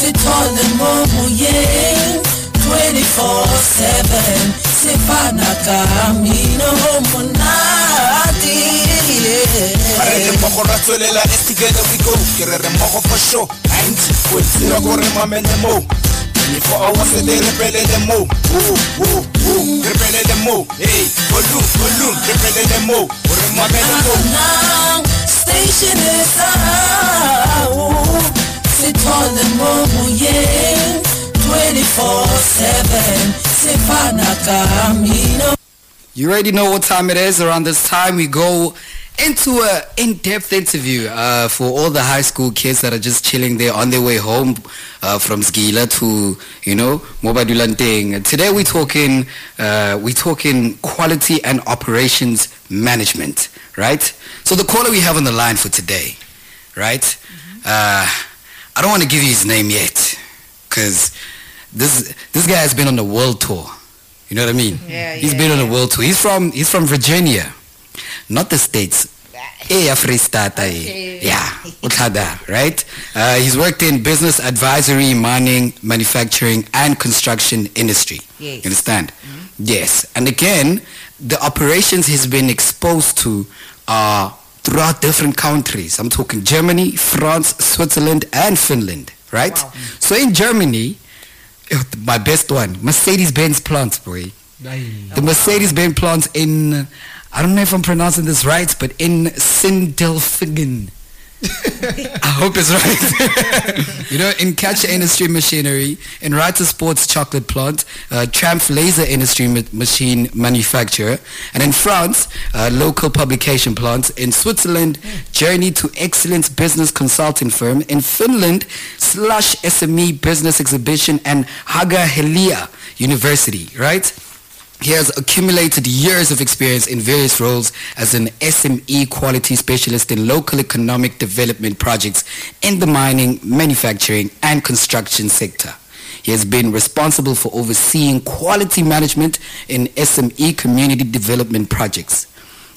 sithole moyeng 24/7 sefana ka mino monate Re re mmogo ra tswelela as together we go ke re re mmogo for sure. 90 point zero ko re mamele mo. 24 hours a day re pelele mo. Woo, woo, woo. re pelele mo. Hey volume volume. Re pelele mo. O re mamele mo. Station is out sithole mo moyeng 24/7 sefana ka mino You already know what time it is. Around this time, we go into a in-depth interview uh, for all the high school kids that are just chilling there on their way home uh, from Skila to, you know, Mobadulanteng. Today we're talking, uh, we're talking quality and operations management, right? So the caller we have on the line for today, right? Uh, I don't want to give you his name yet, because this this guy has been on the world tour. You know what I mean? Yeah, He's yeah, been on a world tour. He's from he's from Virginia, not the states. Eh, Freestata, eh. Yeah, Utlada, right? Uh, he's worked in business advisory, mining, manufacturing, and construction industry. Yes. You understand? Yes. And again, the operations he's been exposed to are throughout different countries. I'm talking Germany, France, Switzerland, and Finland, right? So in Germany, eh, my best one, Mercedes-Benz plants, boy. The Mercedes-Benz plants in, I don't know if I'm pronouncing this right, but in Sindelfingen. I hope it's right. you know, in Kärcher Industry Machinery, in Ritter Sports Chocolate Plant, uh, Trumpf Laser Industry ma- Machine Manufacturer, and in France, uh, local publication plants. In Switzerland, Journey to Excellence Business Consulting Firm. In Finland, Slush SME Business Exhibition and Haaga-Helia University, right? He has accumulated years of experience in various roles as an SME quality specialist in local economic development projects in the mining, manufacturing, and construction sector. He has been responsible for overseeing quality management in SME community development projects.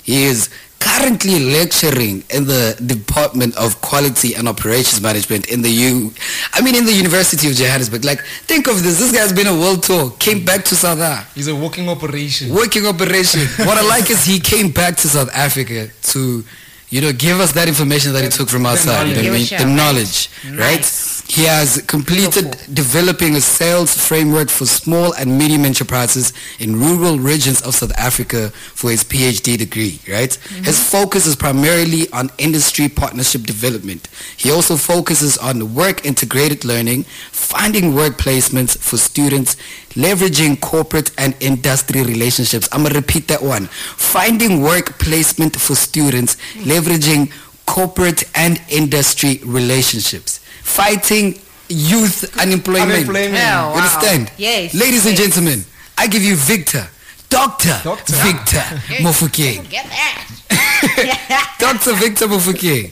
He is currently lecturing in the Department of Quality and Operations Management in the U, I mean in the University of Johannesburg. Like, think of this. This guy's been a world tour, came back to South Africa He's a walking operation. working operation. what I like is he came back to South Africa to, you know, give us that information that he took from outside. You know Give what I a mean? shout, The knowledge, right? Nice. He has completed developing a sales framework for small and medium enterprises in rural regions of South Africa for his PhD degree, right? Mm-hmm. His focus is primarily on industry partnership development. He also focuses on work integrated learning, finding work placements for students, leveraging corporate and industry relationships. I'm going to repeat that one. Finding work placement for students, mm-hmm. leveraging corporate and industry relationships. Fighting youth unemployment. Unemployment. Yeah, wow. understand? Yes, Ladies and gentlemen, I give you Victor. Dr. Doctor. Victor Mofuke. Get that. Dr. Victor Mofuke.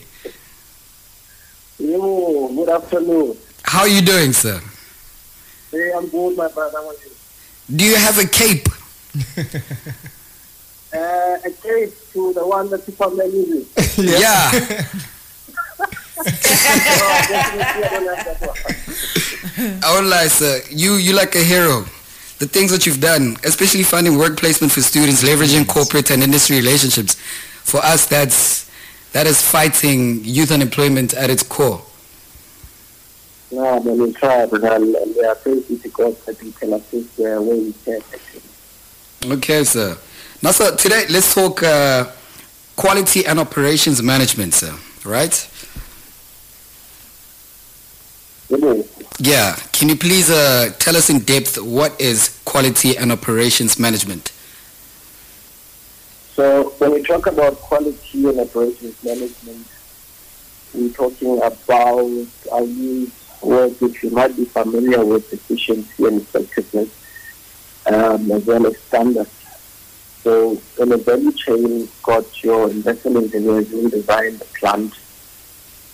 Yo, good afternoon. How are you doing, sir? Hey, I'm good, my brother. How are you? Do you have a cape? Uh, a case to the one that Superman uses. Yeah. Definitely, I don't have that one. I won't lie, sir. You you like a hero. The things that you've done, especially finding work placement for students, leveraging corporate and industry relationships. For us, that's that is fighting youth unemployment at its core. No, but we try, but I'll, we are praising to God that we can assist where we can. actually. Okay, sir. Now, sir, today let's talk uh, quality and operations management, sir. Right? Know, Yeah. Can you please uh, tell us in depth what is quality and operations management? So when we talk about quality and operations management, we're talking about, I'll use words which you might be familiar with, efficiency and effectiveness, um, as well as standards. So in a value chain, got your investment engineers who design the plant,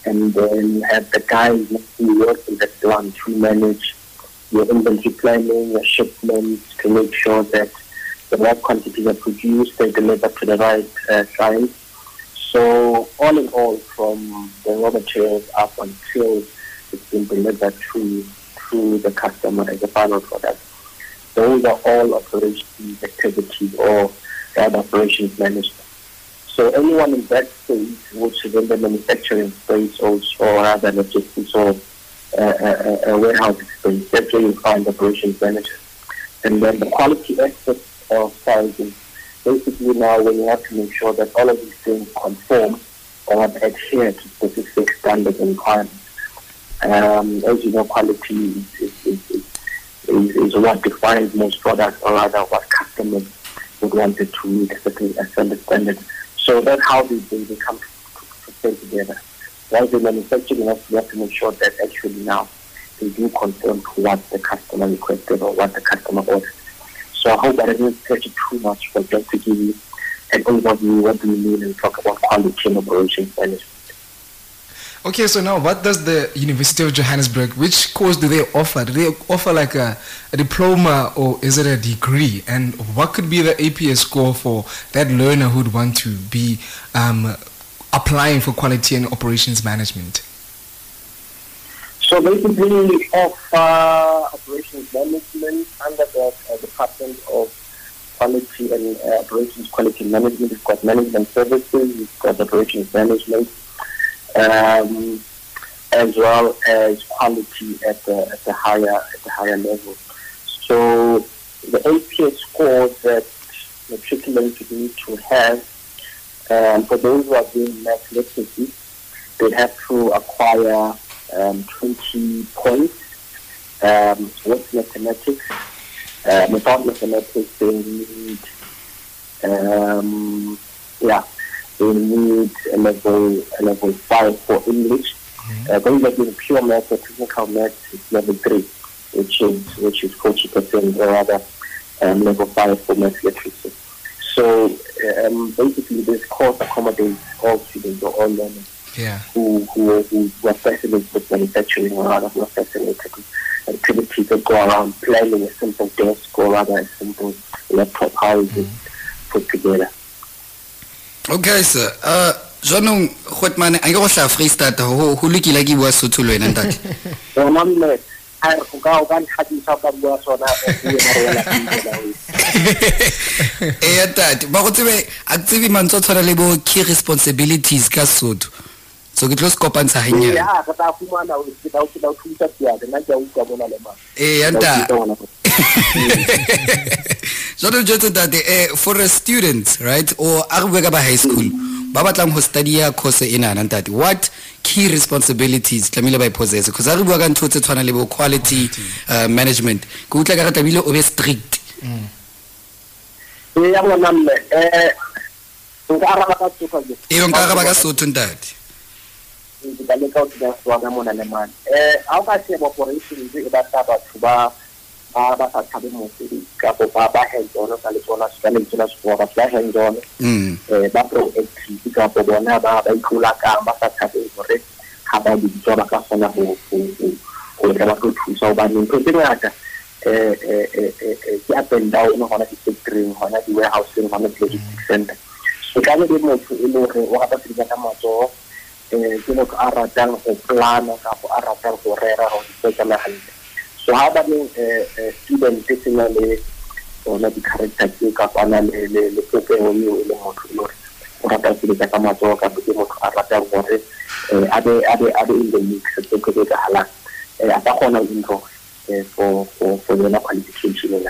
and then you have the guys who work in the plant who manage your inventory planning, your shipments to make sure that the right quantities are produced, they deliver to the right uh, clients. So all in all, from the raw materials up until it's been delivered to to the customer as a final product. Those are all operations activities or other operations management. So anyone in that space, which is in the manufacturing space also, or other logistics or uh, warehousing space, that's where you find operations manager. And then the quality aspect of sizing, basically now when you have to make sure that all of these things conform or adhere to specific standards and requirements. Um, as you know, quality is, is, is, is, is what defines most products or rather what customers would to meet a certain, a certain standard. So that's how they, they, they come to, to, together. While the manufacturing has we have to make sure that actually now they do conform to what the customer requested or what the customer ordered. So I hope that I didn't stretch it too much, but just to give you an overview what do we mean and talk about quality and operations management. Okay, so now what does the University of Johannesburg, which course do they offer? Do they offer like a, a diploma or is it a degree? And what could be the APS score for that learner who'd want to be um, applying for quality and operations management? So basically, we offer operations management under the uh, Department of Quality and uh, Operations Quality Management. We've got management services, we've got operations management, um, as well as quality at the at the higher at the higher level. So the APS scores that matriculants need to have um, for those who are doing math literacy, they have to acquire um, 20 points um, with mathematics. Uh, without mathematics, they need, um, yeah, they need a level, a level 5 for English. Mm-hmm. Uh, are doing pure math or technical math is level 3, which is, which is 40% or rather um, level 5 for math literacy. So um, basically, this course accommodates all students or all learners Yeah. who, who, who were fascinated with manufacturing or rather who are fascinated with activities that go around planning a simple desk or rather a simple laptop, how is it put together. Okay sir. Uh jwanong gotmane a ke go tlha freestata go go lokile ke bua sotho le wena ntate? Bona mme, go ka o ka ntlhatisa ka bua sona ee tate ba go tsebe a tsebe mantse o tshwana le bo key responsibilities ka sotho. So ke tlo se kopantsha gannyane Ya, jalo jetse tate um for a student right or a re bue ka ba high school ba batlang go studia course e nanang tate what key responsibilities tlamehile ba e possess? Because a re bua ka ntho tse tshwana le bo quality uh, management. Ke utlwa ka re tlamehile o be strict. Eh, ya bona mme, eh, nka araba ka je. ee nka araba ka sotho ntate. Ke ka leka o tsenya swana mona le mane. Um ga o ka sheba operations e batla batho ba ba ba sa tshabe mosebetsi kapo ba ba hands on ka le tsona ka le tsona sekgowa batho ba hands on mm. um ba proactive kapo bona ba ba itlola kang ba sa tshabeng hore ha ba bitswa ba ka kgona ho ho- ho- ho tla ba tlo thusa hobane ntho tse ngata um ke up and down hona di-factoryng hona di-warehouseng hona di-logistic center so ka be le motho e le hore o rata sebetsa ka matsoho um ke motho a ratang go plana so ha ba le um student se le ona di-character kapana le le- motho o rata ka ke motho a um a be in the mix um a ka for for qualification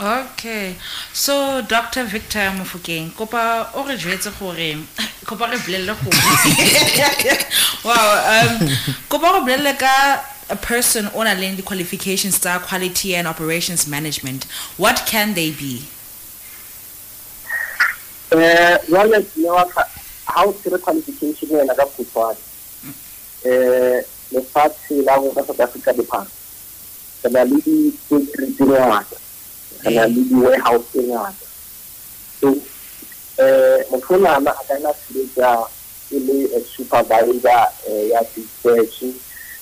okay. So dr victor mofokeng kopa o re jwetse gore kopa re bolelele go wow um kopa re bolelele ka a person o na leng di-qualifications tsa quality and operations management what can they be? Eh, jwale ne wa ka ha o tshire qualification ena ka kgutshwane um lefatshe la rona south africa lephara re na le di-factory tse ngata re na le di-warehouse tse ngata so um motho onana a ka nna sebetsa e le a supervisor ya dispatch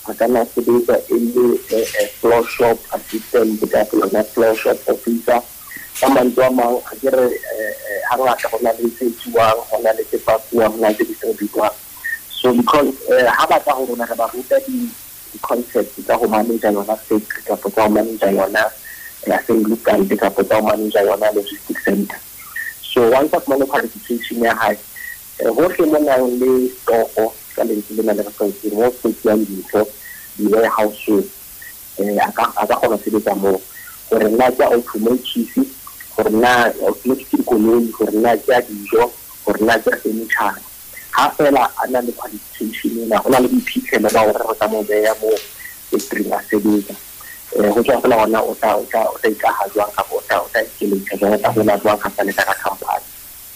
a ka nna sebetsa e le eh, eh, floor shop assistant kapo yona floor shop officer. Ka mantswe a mang a ke re ga ngata go na le tse etsiwang go na le tse pakuwang go na le tse distributlwang so because eh, ha ba tla go rona re di di-concept tsa go manage yona factory kapo tsa go manage yona eh, assembly plant manage yona logistic center. So once a fumane qualification ya eh, hohle mo nang le ka lentswe le re tlwaetseng mo fetiang dintho di-warehouse um a ka kgona sebetsa moo gore nna ke automotive gore nna automotive dikoloi gore nna ke a dijo gore nna ke a fenitšhara ga fela a na le qualification ena go na le boiphitlhelo ba gore re tla mo beya mo factoryng a sebetsa um go tswa fela gona o tla ikaga jwang kapa o tla ikeletsa jwang o tla gola jwang kapa le ka ka company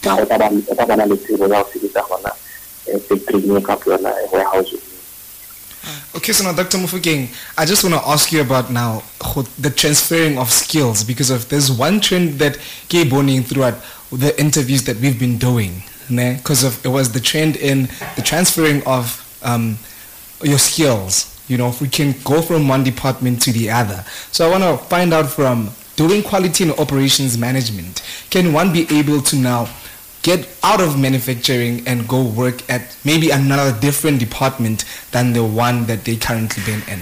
na o tla bana le tsebo ya go sebetsa gona Okay, so now, Dr. Mofokeng, I just want to ask you about now the transferring of skills because of there's one trend that came burning throughout the interviews that we've been doing, because of it was the trend in the transferring of um, your skills. You know, if we can go from one department to the other. So I want to find out from doing quality and operations management, can one be able to now get out of manufacturing and go work at maybe another different department than the one that they currently been in?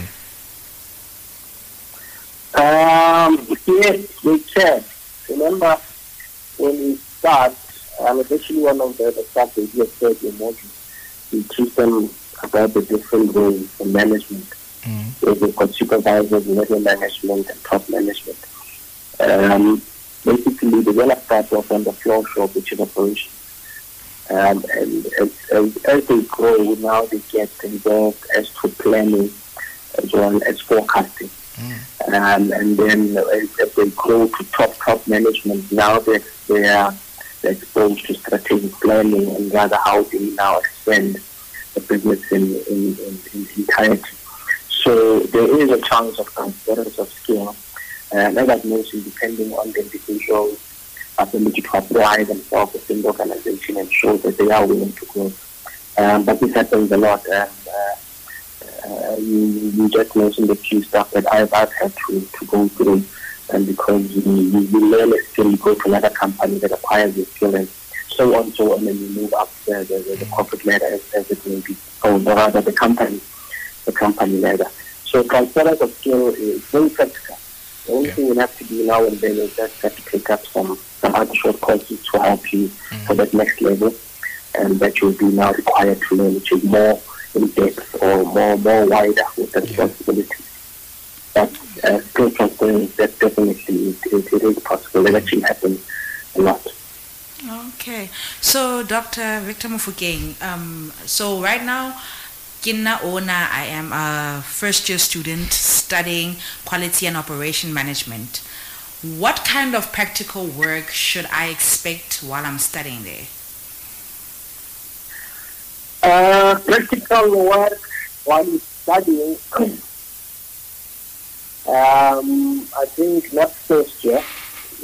Um, yes, we can. Remember, when we start, um, especially one of the, the stuff that you said in module, we teach them about the different roles in management. Mm. So we've got supervisors, middle management, and top management. Um, basically, the I start was the floor shop, which is operation. Um, and as, as, as they grow, now they get involved as to planning as well as forecasting. Um, and then as, as they grow to top top management, now they they are exposed to strategic planning and rather how they now expand the business in in, in, in entirety. So there is a chance of transference of skill, and as I've depending on the individual's ability to apply themselves within the organization and show that they are willing to grow. Um, but this happens a lot. And, uh, uh, you, you just mentioned a few stuff that I've, I've had to, to go through. And because you, you, you learn a skill, you go to another company that acquires your skill, and so on, so on, and you move up the, the, the, corporate ladder as, as it may be, or rather the company, the company ladder. So transference of skill is very practical. The only thing you have to do now and then is just have to pick up some, some other short courses to help you for that next level, and that you'll be now required to learn, which is more in depth or more more wider with the responsibilities. But uh, skill transference, that definitely it, it, it is possible. It actually happens a lot. Okay. So, Dr. Victor Mofokeng, um, so right now, Kinna Ona, I am a first year student studying quality and operation management. What kind of practical work should I expect while I'm studying there? Uh, practical work while studying, um, I think not first year.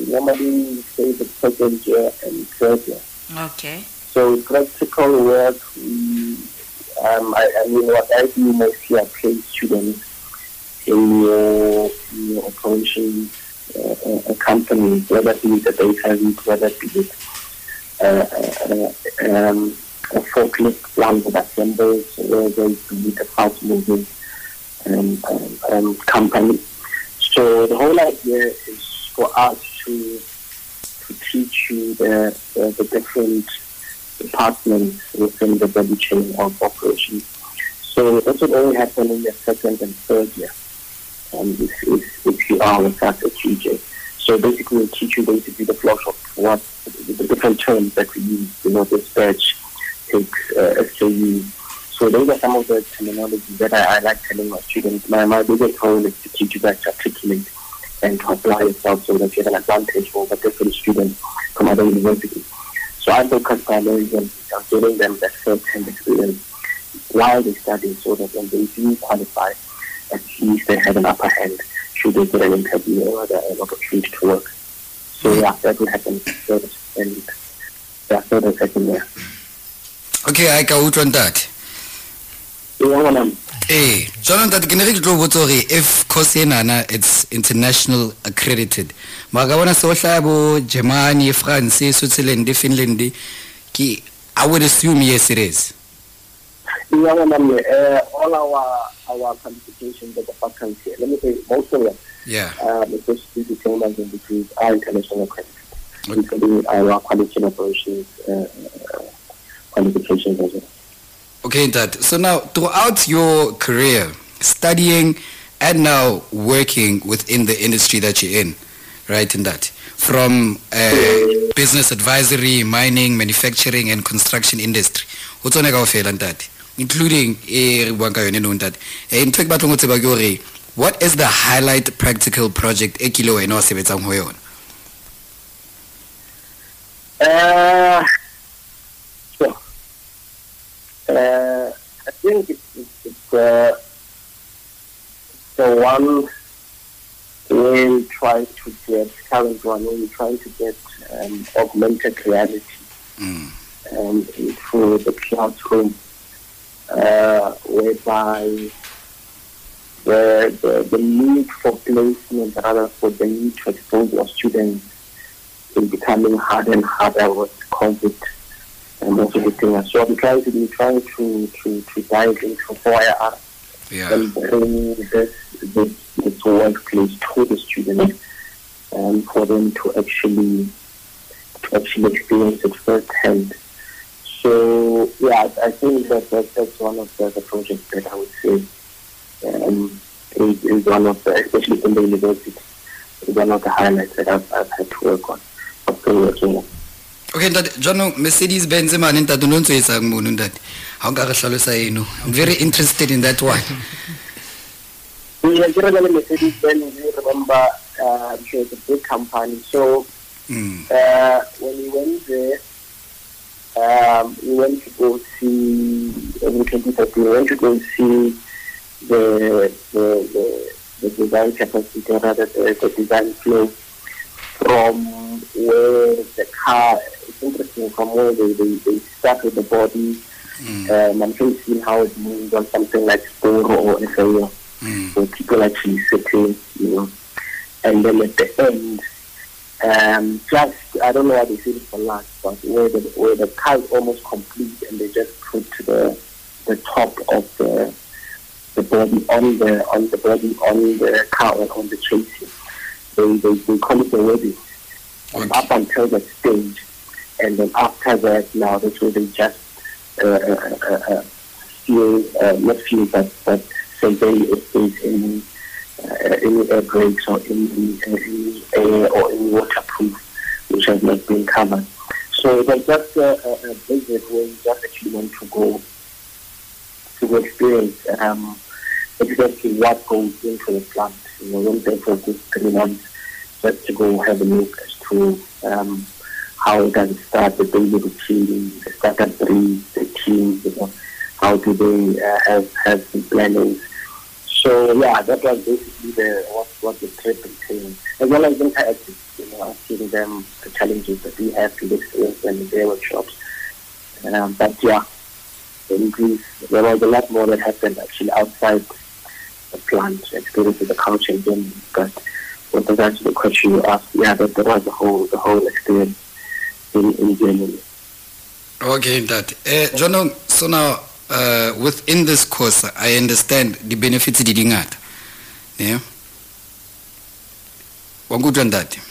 Normally, say the second year and third year. Okay. So practical work, we, um, I, I mean, what I do mostly, I place students in your, in your operations uh, uh, company, whether it be the data week, whether it be uh, uh, uh, um, a forklift plant that assembles, whether it be the fast moving um, um, um, company. So the whole idea is for us to to teach you the, the, the different departments within the value chain of operations. So that will only happen in the second and third year, um, if, if, if you are with us at GJ. So basically, we'll teach you basically the flow of what the, the different terms that we use, you know, dispatch, takes, uh, SKU. So those are some of the terminology that I, I like telling my students. My, my biggest goal is to teach you guys to articulate and to apply yourself so that you have an advantage over different students from other universities. So I focus primarily on on giving them that first-hand experience while they study so that when they do qualify, at least they have an upper hand should they get an interview or an opportunity to work. So yeah, that will happen first and yeah, third and second year. okay a ka utlwa ntate Yeah, well, um, ee jona ntate ke ne re ke tlo botsa gore if course enana it's international accredited mara ka bona se go hlaya bo germany france switzerland finland i would assume yes it is Yeah, uh, all our our qualifications at the faculty, let me say most of them, Yeah. um, especially diplomas and degrees, are international accredited, including our quality operations uh, uh, qualifications as well. Okay, Dad. So now, throughout your career, studying and now working within the industry that you're in, right, in that, from uh, business advisory, mining, manufacturing, and construction industry, what's on ntate including tseba ke hore what is the highlight practical project e kile wena wa sebetsang. Uh, I think it's, it's, it's uh, the one where we try to get, current one, where we try to get um, augmented reality mm. um, through the classroom, uh, whereby the, the, the need for placement, rather for the need to expose our students is becoming harder and harder with COVID and also us. So I'm trying to be trying to, to, to dive into where yeah and bring this, this, this workplace to the students and for them to actually to actually experience it firsthand. So yeah, I I think that, that that's one of the, the projects that I would say um, is, is one of the, especially in the university, is one of the highlights that I've, I've had to work on. Working on. Okay ntate jaanong mercedes benz mane ntate no ntse o etsang mono ntate ga o nka re tlhalosa eno i'm very interested in that one Yeah, I remember Mercedes-Benz, you remember, uh, it's a big company. So mm. uh, when we went there, um, we went to go see, in 2013, we went to go see the, the, the, the design capacity, rather the, the design flow from where the car, interesting, from where they, they, they start with the body, Mm. um, I'm sure you've seen how it moves on something like Sporo or FAO Mm. where people actually sitting, you know. And then at the end, um, just I don't know why they say it for last, but where the where the car is almost complete and they just put the the top of the the body on the on the body on the car or on the chassis. They they, they call it the wedding. And Okay. up until that stage, and then after that, now that's where they just uh, uh, uh, uh, uh, not feel, but, but survey if there's in any air brakes or uh, any air or any waterproof which has not been covered. So was just a, a, a visit where we just actually want to go to experience um, exactly what goes into the plant. You know, went there for just three months just to go have a look as to um, how does it start, the daily routine, the startup brief, the team, you know, how do they uh, have, have some plannings. So yeah, that was basically the what, what the trip entailed. As well as interacting, you know, asking them the challenges that we have to experience in their workshops. Um, but yeah, in Greece, there was a lot more that happened actually outside the plant, experience the culture in general. But with regards to the question you asked, yeah, that there was the whole the whole experience in, in Germany. Okay, that. Uh, John, so now uh, within this course, I understand the benefits di dingata. Yeah. Wa nkutlwa ntate?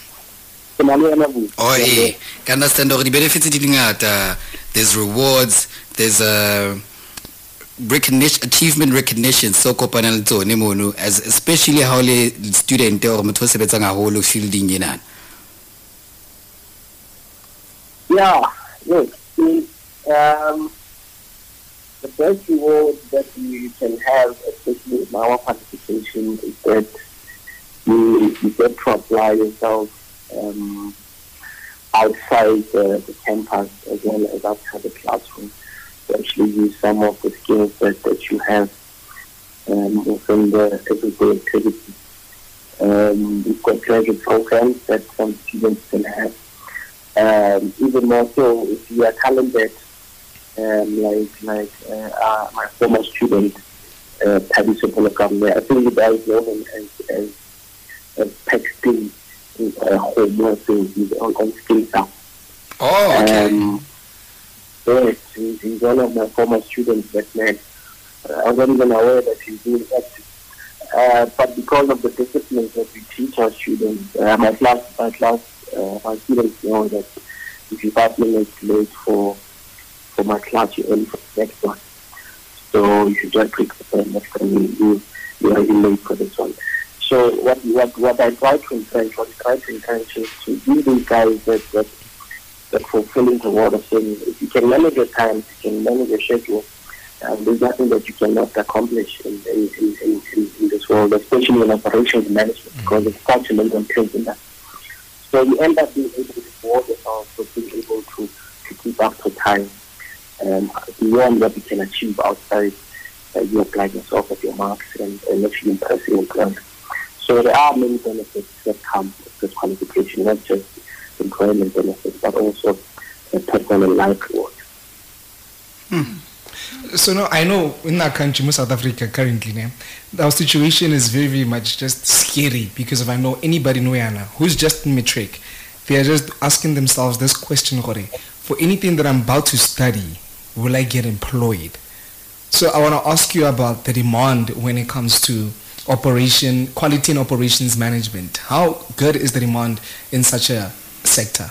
Ke na le yona buka. Oh, eh. Ka understand di benefits di dingata. There's rewards, there's uh, recognition, achievement recognition so kopana le tsone mono as especially o le student or motho sebetsang haholo fielding enana. Yeah, look, see, um, the best reward that you can have, especially in our participation, is that you, you get to apply yourself um, outside the, the campus as well as outside the classroom to actually use some of the skills that, that you have um, within the everyday activities. Um, we've got graduate programs that some students can have um, even more so if you are talented, um, like like uh, uh, my former student, uh, Paddy Sopolokam, I think you guys know him as as, as texting uh, homework he's on, on Skeem Saam. Oh, okay. Um, yes, he's, he's one of my former students that man. Uh, I wasn't even aware that he's doing acting. Uh, but because of the disciplines that we teach our students, uh, my class, my class, uh, my students know that if you five minutes late for for my class, you're early for the next one. So you should just prepare next time you you you are late for this one. So what what what I try to encourage, what I try to encourage is to give these guys that that that fulfilling the word of saying if you can manage your time, if you can manage your schedule, um, there's nothing that you cannot accomplish in in, in, in, in, this world, especially in operations management, because it's such a labor intensive that. So you end up being able to reward yourself for being able to, to keep up to time um, beyond what you can achieve outside uh, you applying yourself at your marks and, and actually impressing employers. So there are many benefits that come with this qualification, not just employment benefits, but also a personal life reward. So now I know in our country, in South Africa currently, our situation is very, very much just scary because if I know anybody in Guyana who's just in matric, they are just asking themselves this question, for anything that I'm about to study, will I get employed? So I want to ask you about the demand when it comes to operation, quality and operations management. How good is the demand in such a sector?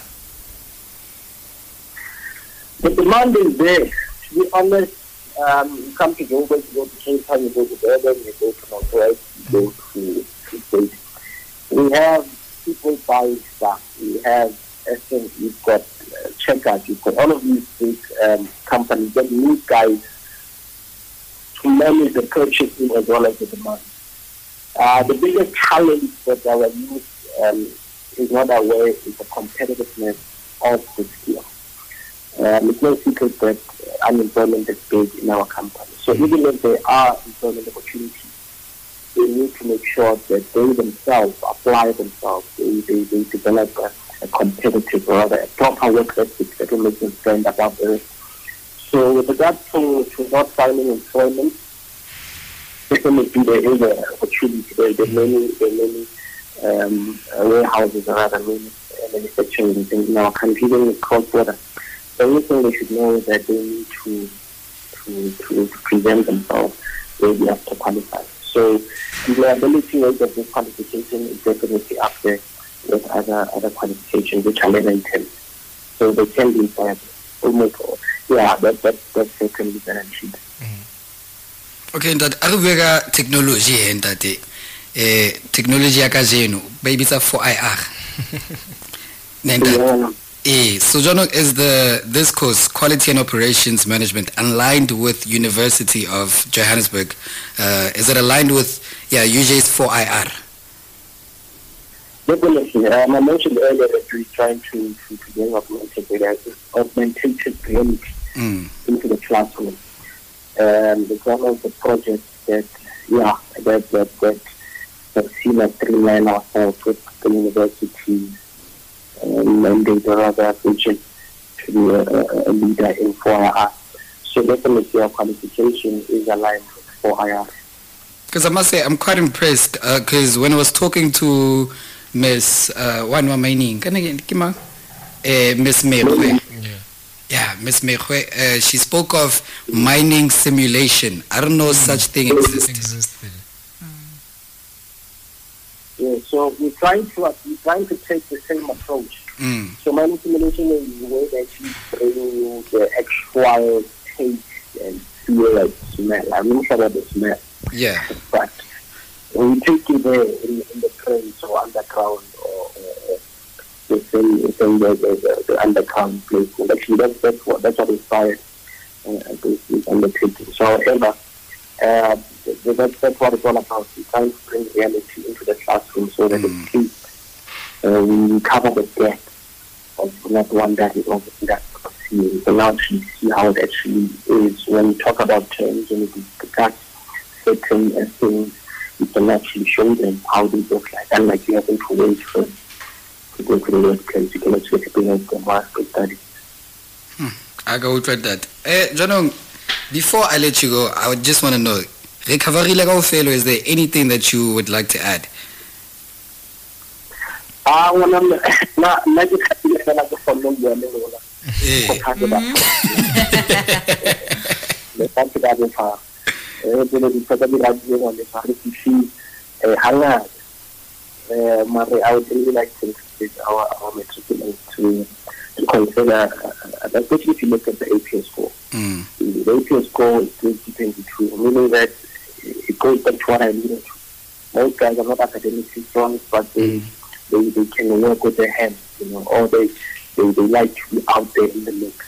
The demand is there. Be honest, um, come to Joburg, you go to Cape Town, you go to Durban, we go to Northwest, we go to, to State. We have people buying stuff. We have SM, we've got uh, checkers, we've got all of these big um, companies that need guys to manage the purchasing as well as the demand. Uh, the biggest challenge that our youth um, is not aware is the competitiveness of the skill. Um, it's no secret that unemployment is big in our company. So even if there are employment opportunities, they need to make sure that they themselves apply themselves. They, they, they develop a, a competitive or rather a proper work ethic that will make them stand above the rest. So with regard to, to not finding employment, definitely there is an opportunity. There, are many, there are many um, warehouses or rather many manufacturing things in our country, even cross border. The only thing they should know is that they need to to, to, to present themselves where they have to qualify. So the liability rate of this qualification is definitely up there with other other qualifications which are labor intense. So they can be employable. Almost all. Yeah, that, that, that's certainly guaranteed. okay ntate a re bue ka technology he ntate eh technology ya kajeno ba e bitsa 4IR Eh, so Jono, is the this course quality and operations management aligned with University of Johannesburg? Uh, is it aligned with yeah UJ's 4IR? Definitely. Um, I mentioned earlier that we're trying to, to, to bring augmented reality Mm. into the classroom. Um, it's one of the projects that, yeah, that, that, that, that seen us streamline ourselves with the universities um, and they rather vision to be a, a, a leader in 4IR. So definitely our qualification is aligned with 4IR. Because I must say I'm quite impressed because when I was talking to Miss uh, Wanwa Mining, can I get Kima? Eh, Miss Mekwe. Yeah, Miss Mekwe, uh, she spoke of mining simulation. I don't know such thing exists. Existed. Yeah, so we're trying to we're trying to take the same approach. Mm. So my simulation is the way that you bring you the actual taste and feel and smell. I'm not sure about the smell, Yeah. but we take you there in, in the trains or underground or, or within, within the, same the, the, the underground place, and actually that's, that's what that's what inspired uh, this, this undertaking. So however, uh, th- th- that's, that's what it's all about. We try trying to bring reality into the classroom so that Mm. at least uh, we cover the gap of not one that is over that see. We can actually see how it actually is. When we talk about terms and we discuss certain uh, things, we can actually show them how they look like. Unlike you having to wait for to go to the workplace, you can actually experience them while they study. I go with that. Eh, Jonong, before I let you go, I would just want to know, recovery level failure, is there anything that you would like to add? Ah, bueno, na na ke khatile fela ke follow yone lona. Eh. Go thata ba. Le tsantshe ka bofa. eh pele di tsaka di radio ngwane sa re fifi eh hangata eh mare I would really like to encourage our our matriculants to to consider uh, especially if you look at the APS score Mm. the APS score is 2022 meaning that it goes back to what I alluded to most guys are not academically strong but they they, they can work with their hands you know or they they, they like to be out there in the mix.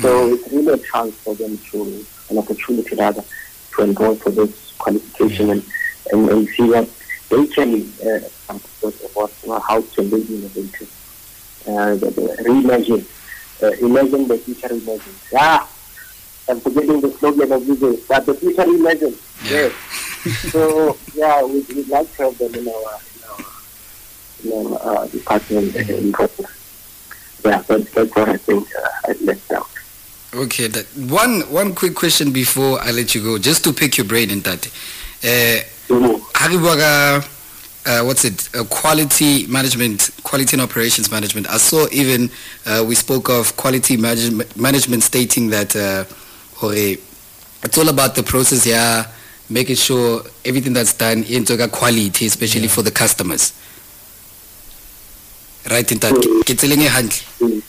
So it's really a chance for them to, an opportunity rather, to enroll for this qualification and, and, and see what they can uh, about uh, how to live innovative. Uh, reimagine, uh, imagine the future imagine. Ah, I'm forgetting the slogan of this, but the future imagine. Yes. so, yeah, we, we'd like to have them in our, in our, in our uh, department. uh, in Ghana. Yeah, that's, that's what I think uh, I left out. Okay, that one one quick question before I let you go, just to pick your brain in that. Uh, Mhm. ha re bua ka, uh, what's it? Uh, quality management, quality and operations management. I saw even uh, we spoke of quality management, management stating that uh, it's all about the process here, making sure everything that's done into quality, especially for the customers. Right in that. Ke tseleng e hantle. Mm.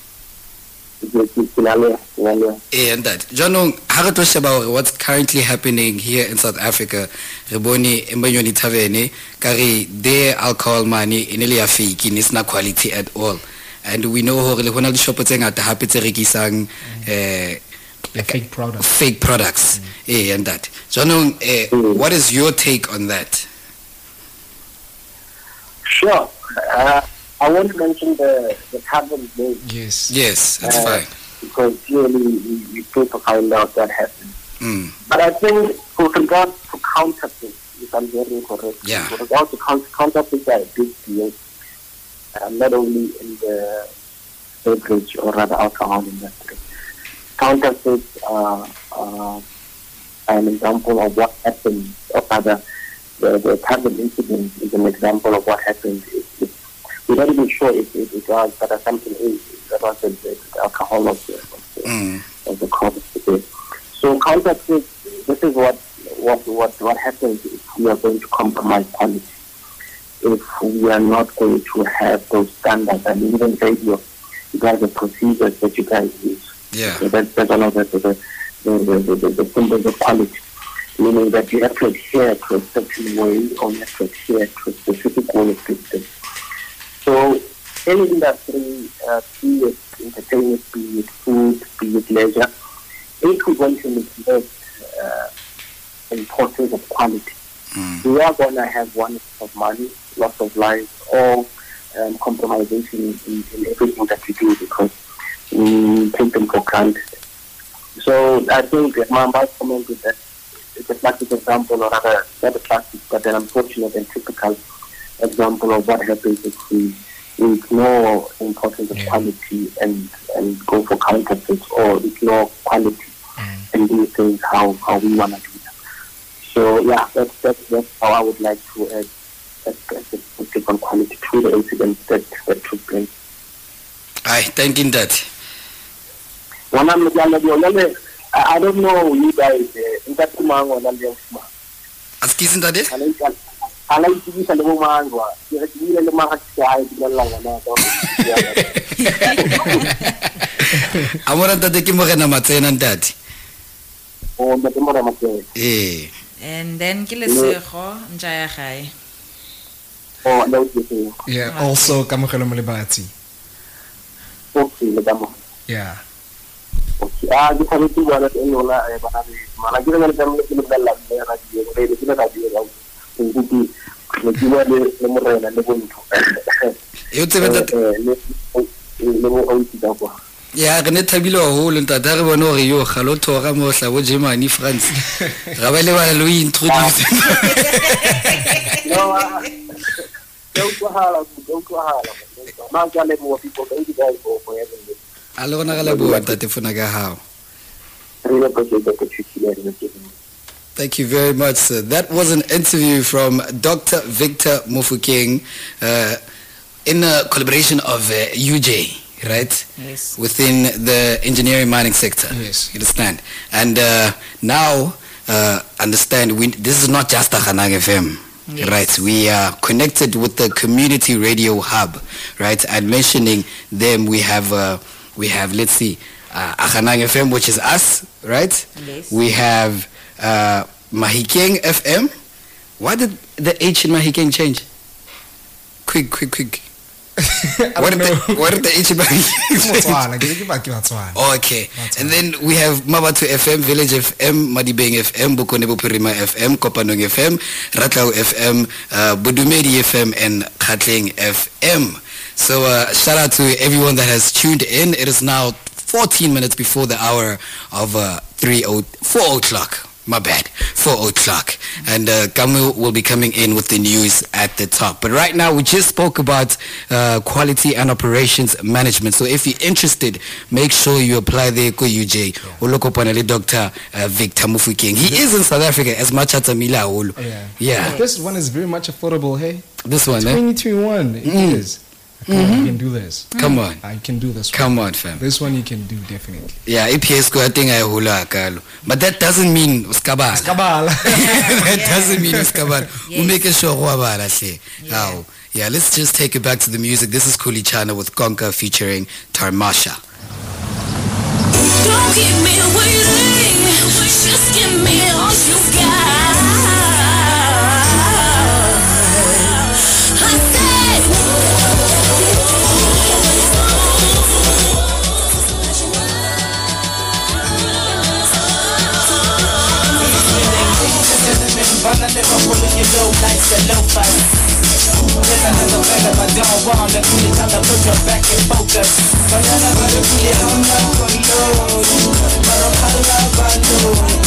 Ke- ke- ke na le- ke na le- Eh, and that. Jaanong ha re tlo sheba hore what's currently happening here in South Africa re bone Enyobeni Tavern ka re their alcohol money e ne le ya fake e ne sena quality at all and we know hore le hona le shopo tse ngata hape tse rekisang eh The fake product. fake products eh and that So, eh, Mm. what is your take on that Sure. Uh, I want to mention the, the carbon name Yes. yes that's Uh, fine because clearly we, we need to find out what happened. mm. But I think with regard to counterfeit, if I'm hearing correct, Yeah. with regard to count- counterfeit are a big deal, uh, not only in the beverage or rather alcohol industry. Counterfeits are, are an example of what happened, or rather, the, the carbon incident is an example of what happened. It, it, we're not even sure if it, it was, but something is, that was the, the alcohol of the, of the, Mm. of the cause. So counterfeit, this is what what what what happens if we are going to compromise quality. If we are not going to have those standards and even radio, you guys the procedures that you guys use. Yeah So that, that's of the the, the, the, the, the symbols of quality. Meaning that you have to adhere to a certain way or you have to adhere to a specific way of things. So any industry, uh, be it entertainment, be it food, be it leisure, if we want to neglect uh, importance of quality, Mm. we are going to have one of money, loss of lives, or um, compromisation in, in everything that we do because we take them for granted. So I think my, my comment is that it's a classic example, or rather, not a classic, but an unfortunate and typical example of what happens if we, we ignore the importance of quality and, and go for counterfeits or ignore quality mm. and do things how, how we want to do them. So, yeah, that's, that's, that's how I would like to add a perspective on quality to the incident that, that took place. ai thanking that One of the I I don't know you guys, uh, nka tumang ona le fuma. askisi ntate Ala itibisa le mo mangwa. Ke re tsile le mara tsa ai di la ngwana ka. a mona ntate ke morena matsena ntate O mbe mo ra matse. eh and then ke lesego ntja ya gae O la utse. Yeah. Okay. Also, Kamukelo Mulibati. O ke le damo. Yeah. Okay. Ah, di kare tu wala e no la e ba re. Mana ke re damo le le la le ra di e le le la di e la. Ke di le di wa le le mo rena le bonto. e o tsebe ntate Eh le le mo o itse da kwa. ya re ne thabile haholo ntate ha re bone hore yo galo thoga mohla bo germany france ga ba lebala le o introduce No, ah, ke utlwahala, ke utlwahala. Ma ka le mo people ka di guys go go having this. A le gona ga leboa ntate fona ka gago Really appreciate the opportunity that you're giving me. Thank you very much, sir. That was an interview from Dr. Victor Mofokeng uh, in a collaboration of uh, UJ, right? yes Within the engineering mining sector. Yes. You understand? And uh, now uh, understand, we, this is not just Akhanang FM. Yes. Right, we are connected with the community radio hub, right? And mentioning them, we have, uh, we have, let's see, uh, Akhanang FM, which is us, right? Yes. We have uh, Mahikeng FM. Why did the H in Mahikeng change? Quick, quick, quick. What did, the, what did the H in Mahikeng change? Motswana, ke ke ba- ke Okay. And then we have Mabatu FM, Village FM, Madibeng FM, Bokone Bophirima FM, Kopanong FM, Ratlau FM, uh, Budumedi FM, and Khatleng FM. So uh, shout out to everyone that has tuned in. It is now 14 minutes before the hour of uh, 3 o- 4 o'clock. My bad, 4 o'clock. And uh, Gamu will be coming in with the news at the top. But right now, we just spoke about uh, quality and operations management. So if you're interested, make sure you apply there ko UJ. Ulo kopana le Dr. Uh, Victor Mofokeng. He is in South Africa as much as Amila Ulu. Yeah. Yeah. This one is very much affordable, hey? This one, eh? 2021, it Mm. is. Come on, you can mm-hmm. do this. Come on. I can do this one. Come on, fam. This one you can do, definitely. Yeah, EPS ko ating ay hula akalo. But that doesn't mean uskabala. Kabal. that doesn't mean uskabala. Yes. Umeke sure wabala hle. How? Yeah, let's just take it back to the music. This is Kuli Chana with Gonka featuring Tarmasha. Don't keep me waiting. Just give me all you got. Never pulling your low nights and low fights. Then I had a better, but don't want to really time to put your back in focus. But Mañana para que le hung up con low. Pero para la bando.